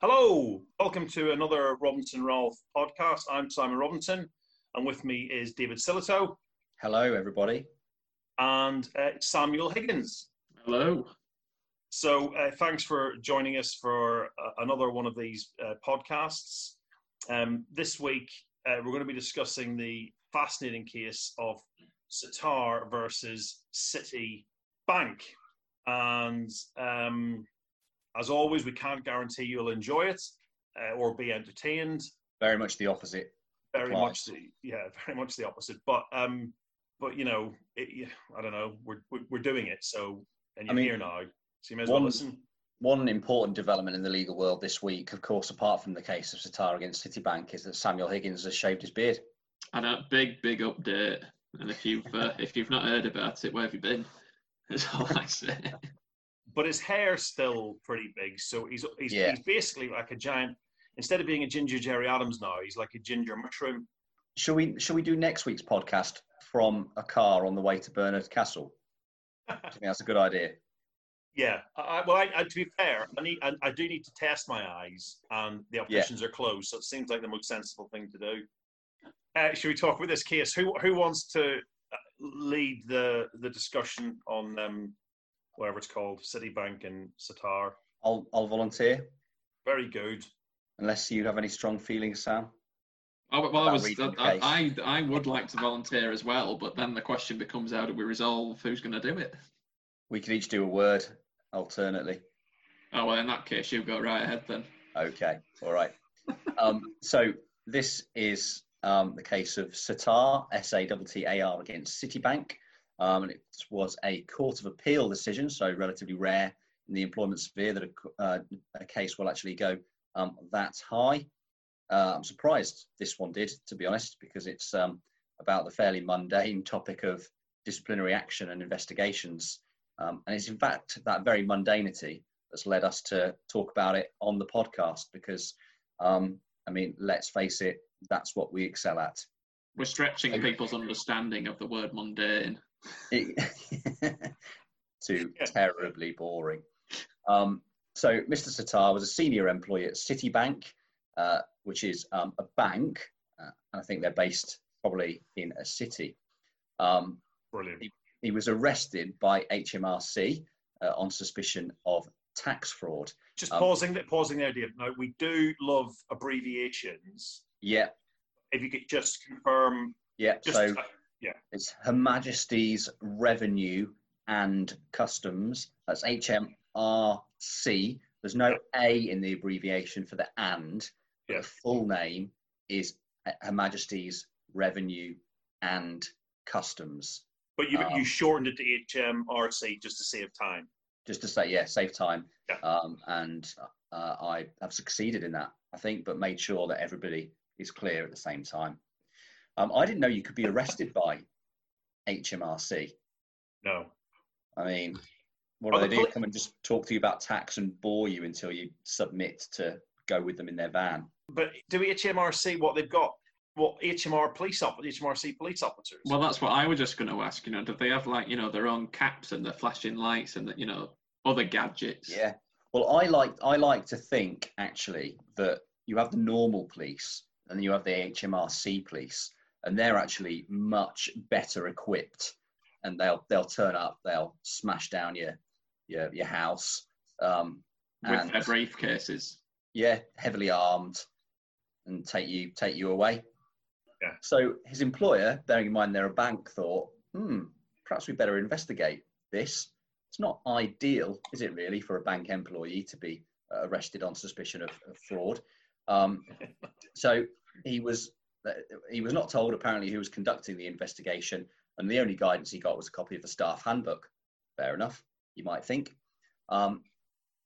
Hello, welcome to another Robinson Rolfe podcast. I'm Simon Robinson, and with me is David Sillito Hello, everybody. and uh, Samuel Higgins. Hello. So, uh, thanks for joining us for uh, another one of these uh, podcasts. Um, this week, uh, we're going to be discussing the fascinating case of Sattar versus City Bank. And um, as always, we can't guarantee you'll enjoy it uh, or be entertained. Very much the opposite. Very Applies. much the yeah, very much the opposite. But um, but you know, it, I don't know. We're we're, doing it, so and you're mean, here now, so you may as well listen. One important development in the legal world this week, of course, apart from the case of Sattar against Citibank, is that Samuel Higgins has shaved his beard. And a big, big update. And if you've uh, if you've not heard about it, where have you been? That's all I say. but his hair's still pretty big. So he's he's, Yeah. he's basically like a giant. Instead of being a ginger Gerry Adams now, he's like a ginger mushroom. Shall we? Shall we do next week's podcast from a car on the way to Barnard Castle? I think that's a good idea? Yeah. I, I- well, I, I, to be fair, I need I, I do need to test my eyes, and the opticians are closed, so it seems like the most sensible thing to do. Uh, should we talk about this case? Who who wants to uh, lead the the discussion on um, whatever it's called, Citibank and Sattar? I'll I'll volunteer, Very good. unless you have any strong feelings, Sam. Oh, well, I was. I. I I would like to volunteer as well, but then the question becomes how do we resolve who's going to do it? We can each do a word alternately. Oh well, in that case, you go right ahead then. Okay, all right. um, so this is um, the case of Sattar, S-A-T-T-A-R against Citibank. Um, and it was a Court of Appeal decision, so relatively rare in the employment sphere that a, uh, a case will actually go um, that high. Uh, I'm surprised this one did, to be honest, because it's um, about the fairly mundane topic of disciplinary action and investigations. Um, and it's in fact that very mundanity that's led us to talk about it on the podcast because, um, I mean, let's face it, that's what we excel at. We're stretching people's understanding of the word mundane. to terribly boring. Um, so, Mr. Sattar was a senior employee at Citibank, uh, which is um, a bank, uh, and I think they're based probably in a city. Um, Brilliant. he was arrested by HMRC uh, on suspicion of tax fraud. Just Um, pausing pausing there, Dave. Now we do love abbreviations. Yeah, If you could just confirm, yeah. just so uh, It's Her Majesty's Revenue and Customs. That's HMRC. There's no A in the abbreviation for the and. Yeah. The full name is Her Majesty's Revenue and Customs. But you Um, you shortened it to HMRC just to save time. Just to say, yeah, save time. Yeah. Um, and uh, I have succeeded in that, I think, but made sure that everybody is clear at the same time. Um, I didn't know you could be arrested by HMRC. No. I mean, what do they do? Come and just talk to you about tax and bore you until you submit to go with them in their van. But do HMRC what they've got? What HMR police op- HMRC police officers? Well, that's what I was just going to ask. You know, do they have like you know their own caps and their flashing lights and the, you know other gadgets? Yeah. Well, I like I like to think actually that you have the normal police and you have the HMRC police, and they're actually much better equipped, and they'll they'll turn up, they'll smash down your your your house, um, with and their briefcases. yeah, heavily armed, and take you take you away. Yeah. So his employer, bearing in mind they're a bank, thought, hmm, perhaps we better investigate this. It's not ideal, is it really, for a bank employee to be uh, arrested on suspicion of, of fraud? Um, so he was uh, he was not told apparently who was conducting the investigation, and the only guidance he got was a copy of the staff handbook. Fair enough, you might think. Um,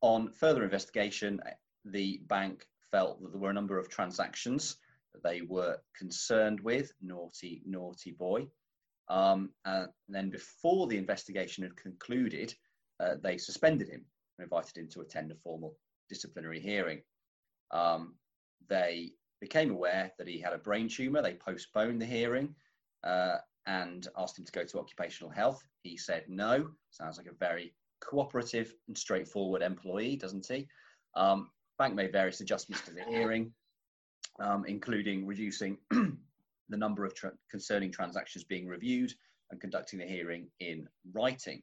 on further investigation, the bank felt that there were a number of transactions they were concerned with. Naughty, naughty boy. Um, and then before the investigation had concluded, uh, they suspended him and invited him to attend a formal disciplinary hearing. Um, they became aware that he had a brain tumour. They postponed the hearing uh, and asked him to go to occupational health. He said no. Sounds like a very cooperative and straightforward employee, doesn't he? Um, bank made various adjustments to the hearing, um, including reducing the number of tra- concerning transactions being reviewed and conducting the hearing in writing.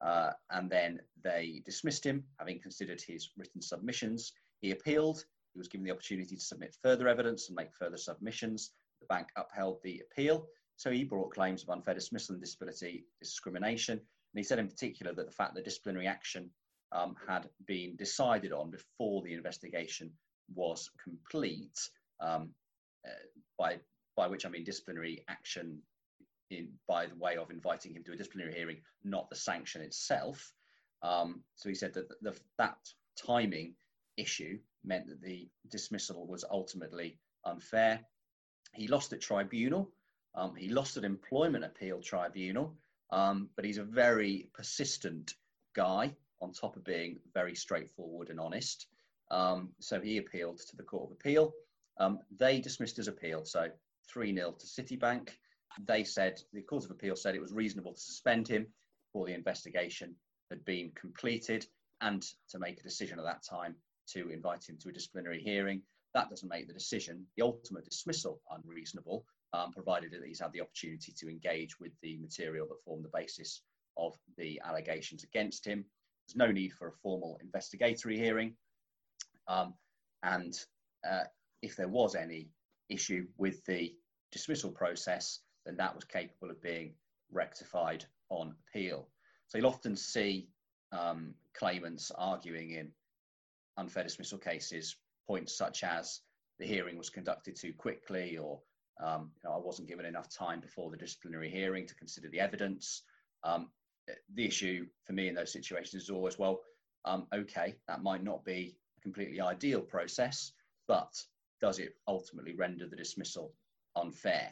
Uh, and then they dismissed him, having considered his written submissions. He appealed. He was given the opportunity to submit further evidence and make further submissions. The bank upheld the appeal. So he brought claims of unfair dismissal and disability discrimination. And he said in particular that the fact that disciplinary action um, had been decided on before the investigation was complete, um, uh, by, by which I mean disciplinary action in, by the way of inviting him to a disciplinary hearing, not the sanction itself. Um, so he said that the, that timing issue meant that the dismissal was ultimately unfair. He lost at tribunal. Um, he lost at employment appeal tribunal, um, but he's a very persistent guy on top of being very straightforward and honest. Um, so he appealed to the Court of Appeal. Um, they dismissed his appeal, so 3 0 to Citibank they said the Court of Appeal said it was reasonable to suspend him before the investigation had been completed and to make a decision at that time to invite him to a disciplinary hearing. That doesn't make the decision, the ultimate dismissal, unreasonable, um, provided that he's had the opportunity to engage with the material that formed the basis of the allegations against him. There's no need for a formal investigatory hearing. Um, and uh, if there was any issue with the dismissal process, then that was capable of being rectified on appeal. So you'll often see um, claimants arguing in unfair dismissal cases points such as the hearing was conducted too quickly or um, you know, I wasn't given enough time before the disciplinary hearing to consider the evidence. Um, the issue for me in those situations is always, well, um, okay, that might not be completely ideal process, but does it ultimately render the dismissal unfair?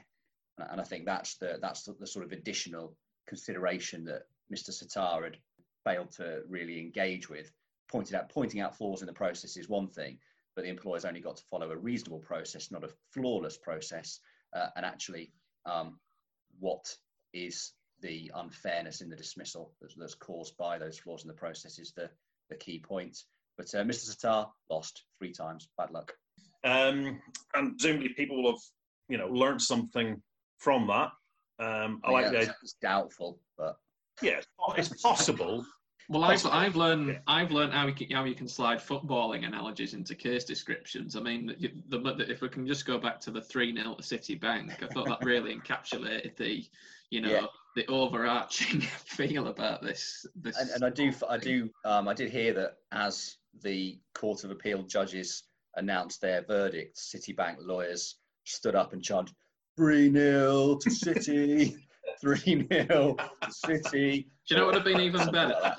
And I think that's the that's the, the sort of additional consideration that Mr. Sattar had failed to really engage with. Pointed out pointing out flaws in the process is one thing, but the employer's only got to follow a reasonable process, not a flawless process. Uh, and actually, um, what is the unfairness in the dismissal that's, that's, caused by those flaws in the process is the, the key point. But uh, Mr. Sattar lost three times. Bad luck. Um, and presumably, people will have you know learned something from that. Um, I like the It's doubtful, but yeah, it's possible. Well, I've, I've learned yeah. I've learned how you, can, how you can slide footballing analogies into case descriptions. I mean, the, the, if we can just go back to the three 0 to Citibank, I thought that really encapsulated the, you know, yeah. the overarching feel about this. this and, and I do, I do, um, I did hear that as the Court of Appeal judges announced their verdict, Citibank lawyers stood up and charged 3 0 to City, 3 0 to City. Do you know what would have been even better?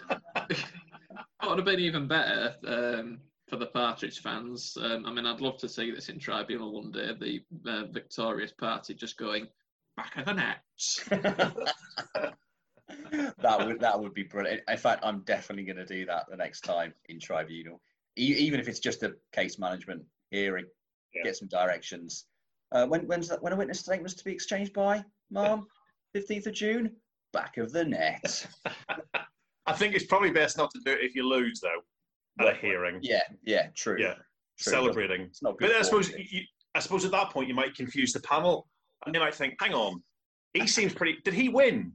what would have been even better um, for the Partridge fans? Um, I mean, I'd love to see this in tribunal one day, the uh, victorious party just going, back of the nets. that would that would be brilliant. In fact, I'm definitely going to do that the next time in tribunal, e- even if it's just a case management hearing. Yeah. Get some directions. Uh, when when's that? When a witness statement to be exchanged by, Mom? Fifteenth of June. Back of the net. I think it's probably best not to do it if you lose, though, at a hearing. Yeah, yeah, true. Yeah, true. celebrating. It's not good. But I suppose you, I suppose at that point you might confuse the panel, and they might think, "Hang on, he seems pretty. Did he win?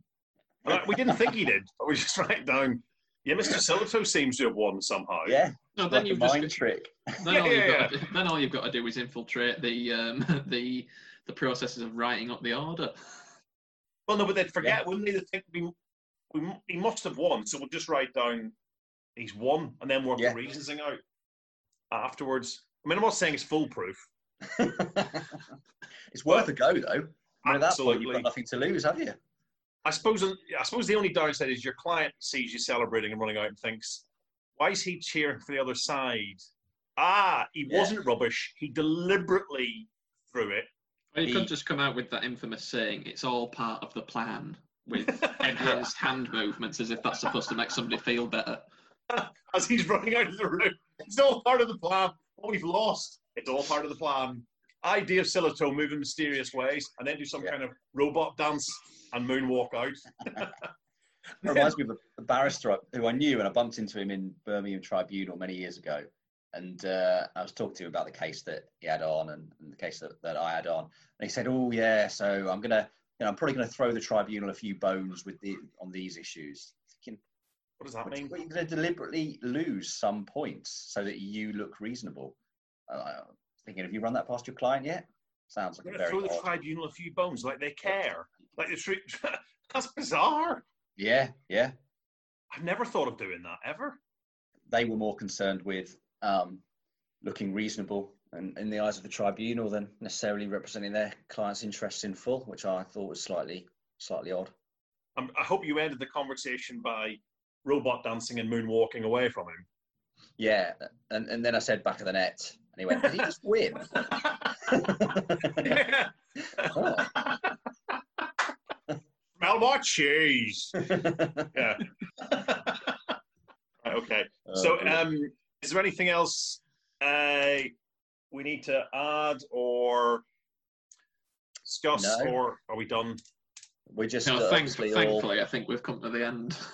We didn't think he did, but we just write down yeah, Mr. Silvertoe seems to have won somehow. Yeah. No, then like you've mind just, trick. Then, yeah, all yeah, yeah. To, then all you've got to do is infiltrate the um, the the processes of writing up the order. Well, no, but they'd forget, yeah. wouldn't they? They'd think we, we, he must have won, so we'll just write down he's won and then work yeah. the reasons out afterwards. I mean, I'm not saying it's foolproof. it's worth a go, though. I mean, at that point, you've got nothing to lose, have you? I suppose I suppose the only downside is your client sees you celebrating and running out and thinks, "Why is he cheering for the other side?" Ah, he yeah. wasn't rubbish. He deliberately threw it. Well, you he... could just come out with that infamous saying, "It's all part of the plan," with everyone's hand movements, as if that's supposed to make somebody feel better. As he's running out of the room, it's all part of the plan. What we've lost, it's all part of the plan. I, Dave Sillito, move in mysterious ways, and then do some Yeah. kind of robot dance and moonwalk out. It reminds me of a barrister who I knew, and I bumped into him in Birmingham Tribunal many years ago. And uh, I was talking to him about the case that he had on and, and the case that, that I had on. And he said, "Oh yeah, so I'm gonna, you know, I'm probably gonna throw the tribunal a few bones with the on these issues." Thinking, What does that mean? you're gonna deliberately lose some points so that you look reasonable. Uh, thinking, have you run that past your client yet? Sounds like a very throw the odd. tribunal a few bones, like they care. Like the tri- That's bizarre. Yeah, yeah. I've never thought of doing that ever. they were more concerned with um, looking reasonable and in the eyes of the tribunal than necessarily representing their client's interests in full, which I thought was slightly slightly odd. Um, I hope you ended the conversation by robot dancing and moonwalking away from him. Yeah, and, and then I said back of the net, and he went, "Did he just win?" Yeah. Oh. Smell my cheese. Yeah. Right, okay. So, Oh, um, is there anything else uh, we need to add or discuss, No. or are we done? we're just No, uh, thanks, obviously all- thankfully, I think we've come to the end.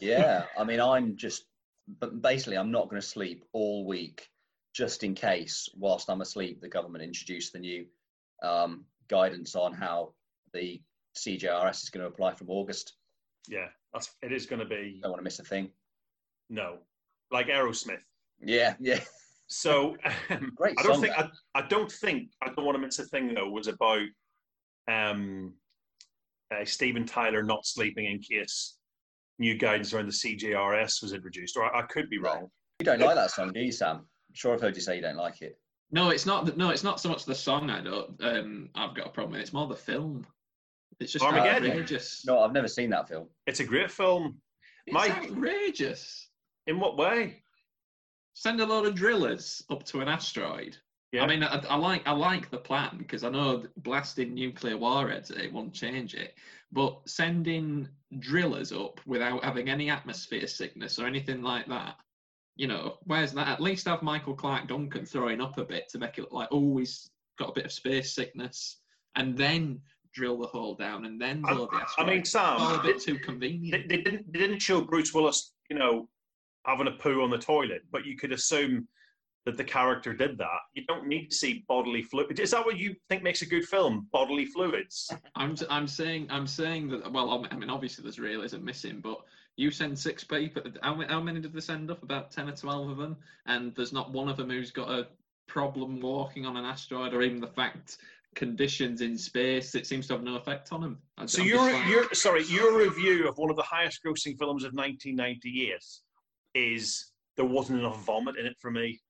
Yeah, I mean, I'm just, but basically, I'm not going to sleep all week just in case, whilst I'm asleep, the government introduced the new um, guidance on how the CJRS is going to apply from August. Yeah, that's it. Is going to be Don't want to miss a thing. no, like Aerosmith. Yeah, yeah. So um, Great I don't song, think I, I don't think I don't want to miss a thing though was about um, uh, Steven Tyler not sleeping in case new guidance around the CJRS was introduced, or I, I could be wrong. You don't like that song, do you, Sam? I'm sure I've heard you say you don't like it. No, it's not. No, it's not so much the song. I don't. Um, I've got a problem with. It's more the film. It's just Armageddon? outrageous. No, I've never seen that film. It's a great film. it's Mike- outrageous. In what way? Send a load of drillers up to an asteroid. Yeah. I mean, I, I like I like the plan because I know blasting nuclear warheads it won't change it, but sending drillers up without having any atmosphere sickness or anything like that, you know, where's that? At least have Michael Clarke Duncan throwing up a bit to make it look like oh he's got a bit of space sickness, and then drill the hole down and then I- load the I mean, Sam, all a bit too convenient. they, they didn't they didn't show Bruce Willis, you know, having a poo on the toilet, but you could assume that the character did that. You don't need to see bodily fluid. Is that what you think makes a good film? Bodily fluids. I'm I'm saying I'm saying that well I mean obviously there's realism missing but you send six people how, how many did they send up about 10 or 12 of them and there's not one of them who's got a problem walking on an asteroid or even the fact conditions in space it seems to have no effect on him. I- So I'm your your sorry your review of one of the highest grossing films of 1998 is there wasn't enough vomit in it for me.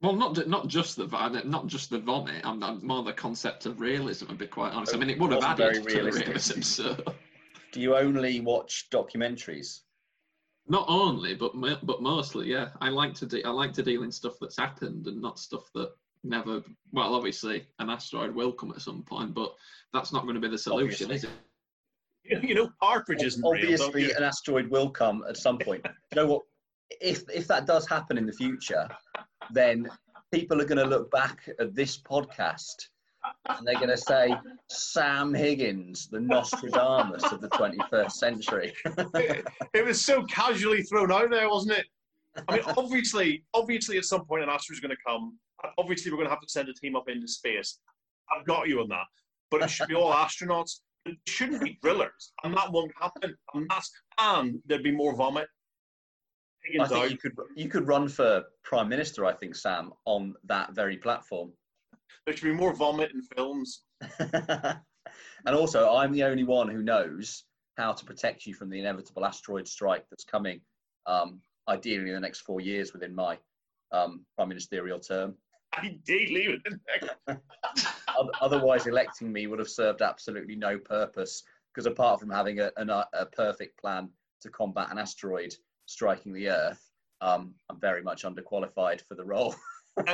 well not not just the not just the vomit I'm, I'm more the concept of realism to be quite honest I mean it would have added to the realism so Do you only watch documentaries? Not only, but but mostly, yeah. I like to de- I like to deal in stuff that's happened and not stuff that never. Well, obviously, an asteroid will come at some point, but that's not going to be the solution, Obviously. Is it? you know Partridge isn't real. don't Obviously, you? an asteroid will come at some point. you know what? If if that does happen in the future, then people are going to look back at this podcast and they're going to say Sam Higgins, the Nostradamus of the 21st century. it was so casually thrown out there, wasn't it? I mean, obviously, obviously, at some point, an asteroid is going to come. Obviously, we're going to have to send a team up into space. I've got you on that, but it should be all astronauts. It shouldn't be drillers, and that won't happen. And that's and there'd be more vomit. I think out. you could you could run for prime minister. I think Sam on that very platform. There should be more vomit in films. and also, I'm the only one who knows how to protect you from the inevitable asteroid strike that's coming, um, ideally in the next four years within my um, prime ministerial term. Indeed, leave it in there. Oth- Otherwise, electing me would have served absolutely no purpose because apart from having a, an- a perfect plan to combat an asteroid striking the Earth, um, I'm very much underqualified for the role.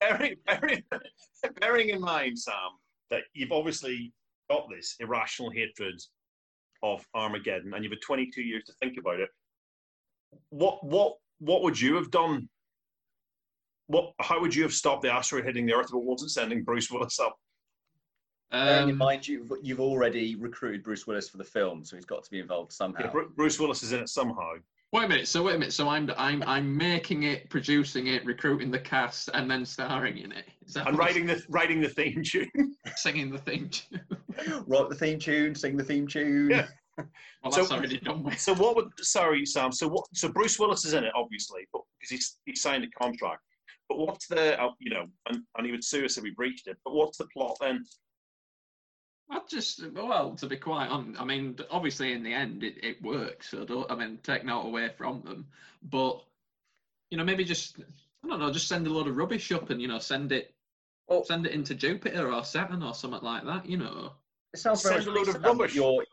Bearing, bearing, bearing in mind, Sam, that you've obviously got this irrational hatred of Armageddon, and you've had 22 years to think about it. What what what would you have done what? How would you have stopped the asteroid hitting the Earth if it wasn't sending Bruce Willis up? Bearing in Um, mind you've, you've already recruited Bruce Willis for the film, so he's got to be involved somehow. Yeah, Bruce Willis is in it somehow. wait a minute. So wait a minute. So I'm I'm I'm making it, producing it, recruiting the cast, and then starring in it. Is that And writing the writing the theme tune. singing the theme. tune? Write the theme tune, sing the theme tune. Yeah. Well, So- already done with. So what would? Sorry, Sam. So what? So Bruce Willis is in it, obviously, but because he's he signed a contract. But what's the? uh, You know, and, and he would sue us if we breached it. But what's the plot then? I just well, to be quite honest, I mean, obviously in the end it, it works. So don't I mean take no away from them, but you know maybe just I don't know, just send a load of rubbish up and you know send it Well- send it into Jupiter or Saturn or something like that. You know, It sounds very Send a load of rubbish. You're,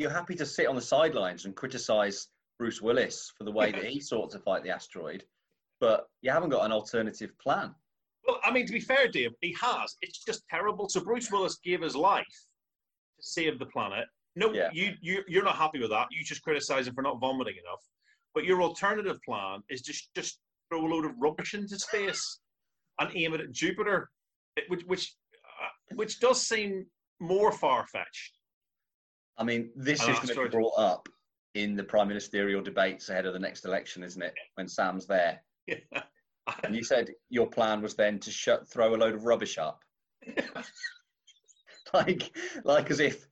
you're happy to sit on the sidelines and criticise Bruce Willis for the way that he sought to fight the asteroid, but you haven't got an alternative plan. Well, I mean, to be fair, Dave, he has. It's just terrible. So Bruce Willis gave his life to save the planet. No, Yeah. you you you're not happy with that. You just criticise him for not vomiting enough. But your alternative plan is just just throw a load of rubbish into space and aim it at Jupiter, which which uh, which does seem more far fetched. I mean, this An is going to be brought up in the prime ministerial debates ahead of the next election, isn't it? When Sam's there. And you said your plan was then to shut, throw a load of rubbish up, like, like as if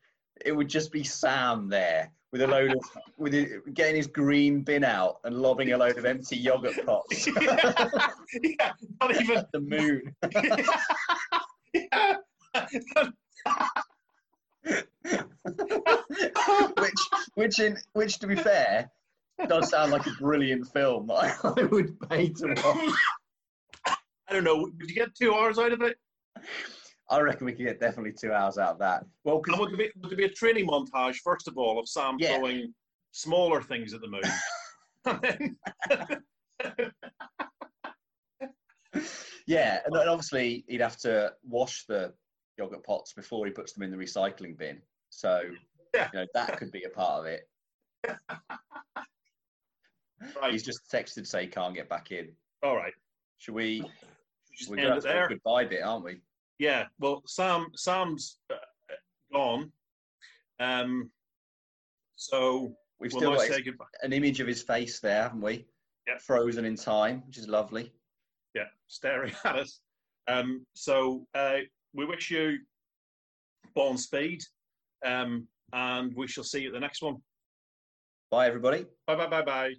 it would just be Sam there with a load of, with his, getting his green bin out and lobbing a load of empty yogurt pots yeah, yeah, not even. the moon. which, which, in, which, to be fair, does sound like a brilliant film that I, I would pay to watch. I don't know. Did you get two hours out of it? I reckon we could get definitely two hours out of that. Well, And would there, be, would there be a training montage, first of all, of Sam Yeah. throwing smaller things at the moon? Yeah, and obviously he'd have to wash the yogurt pots before he puts them in the recycling bin. So Yeah. you know that could be a part of it. right. He's just texted to say he can't get back in. all right. Should we? Just We're end it there. a goodbye bit, aren't we? Yeah. Well, Sam, Sam's uh, gone. Um. So We've still got his- an image of his face there, haven't we? Yeah. Frozen in time, which is lovely. Yeah, staring at us. Um. So uh, we wish you and speed. Um. And we shall see you at the next one. Bye, everybody. Bye bye bye bye.